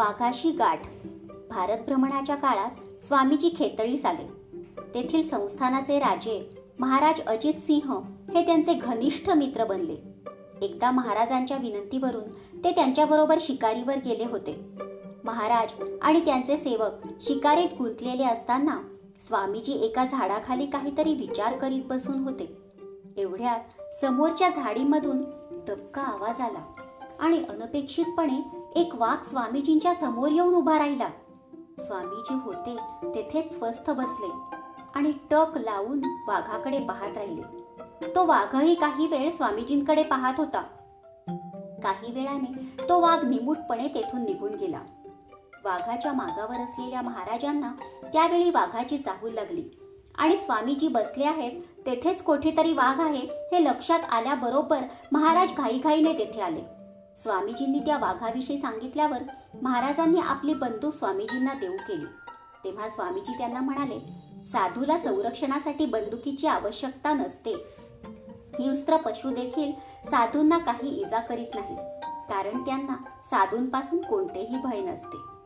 वाघाशी गाठ. भारत भ्रमणाच्या काळात स्वामीजी खेतळीस आले तेथील संस्थानाचे राजे महाराज अजित सिंह हे त्यांचे घनिष्ठ मित्र बनले. एकदा महाराजांच्या विनंतीवरून ते त्यांच्याबरोबर शिकारीवर गेले होते. महाराज आणि त्यांचे सेवक शिकारीत गुंतलेले असताना स्वामीजी एका झाडाखाली काहीतरी विचार करीत बसून होते. एवढ्यात समोरच्या झाडीमधून दबका आवाज आला आणि अनपेक्षितपणे एक वाघ स्वामीजींच्या समोर येऊन उभा राहिला. स्वामीजी होते तेथेच स्वस्थ बसले आणि टक लावून वाघाकडे पाहत राहिले. तो वाघही काही वेळ स्वामीजींकडे पाहत होता. काही वेळाने तो वाघ निमूटपणे तेथून निघून गेला. वाघाच्या मागावर असलेल्या महाराजांना त्यावेळी वाघाची चाहूल लागली. आणि स्वामीजी बसले आहेत तेथेच कोठेतरी वाघ आहे हे लक्षात आल्याबरोबर महाराज घाईघाईने तेथे आले. स्वामीजींनी त्या वाघाविषयी सांगितल्यावर महाराजांनी आपली बंदूक स्वामीजींना देऊ केली. तेव्हा स्वामीजी त्यांना म्हणाले साधूला संरक्षणासाठी बंदुकीची आवश्यकता नसते. हिंस्त्र पशु देखील साधूंना काही इजा करीत नाही कारण त्यांना साधूंपासून कोणतेही भय नसते.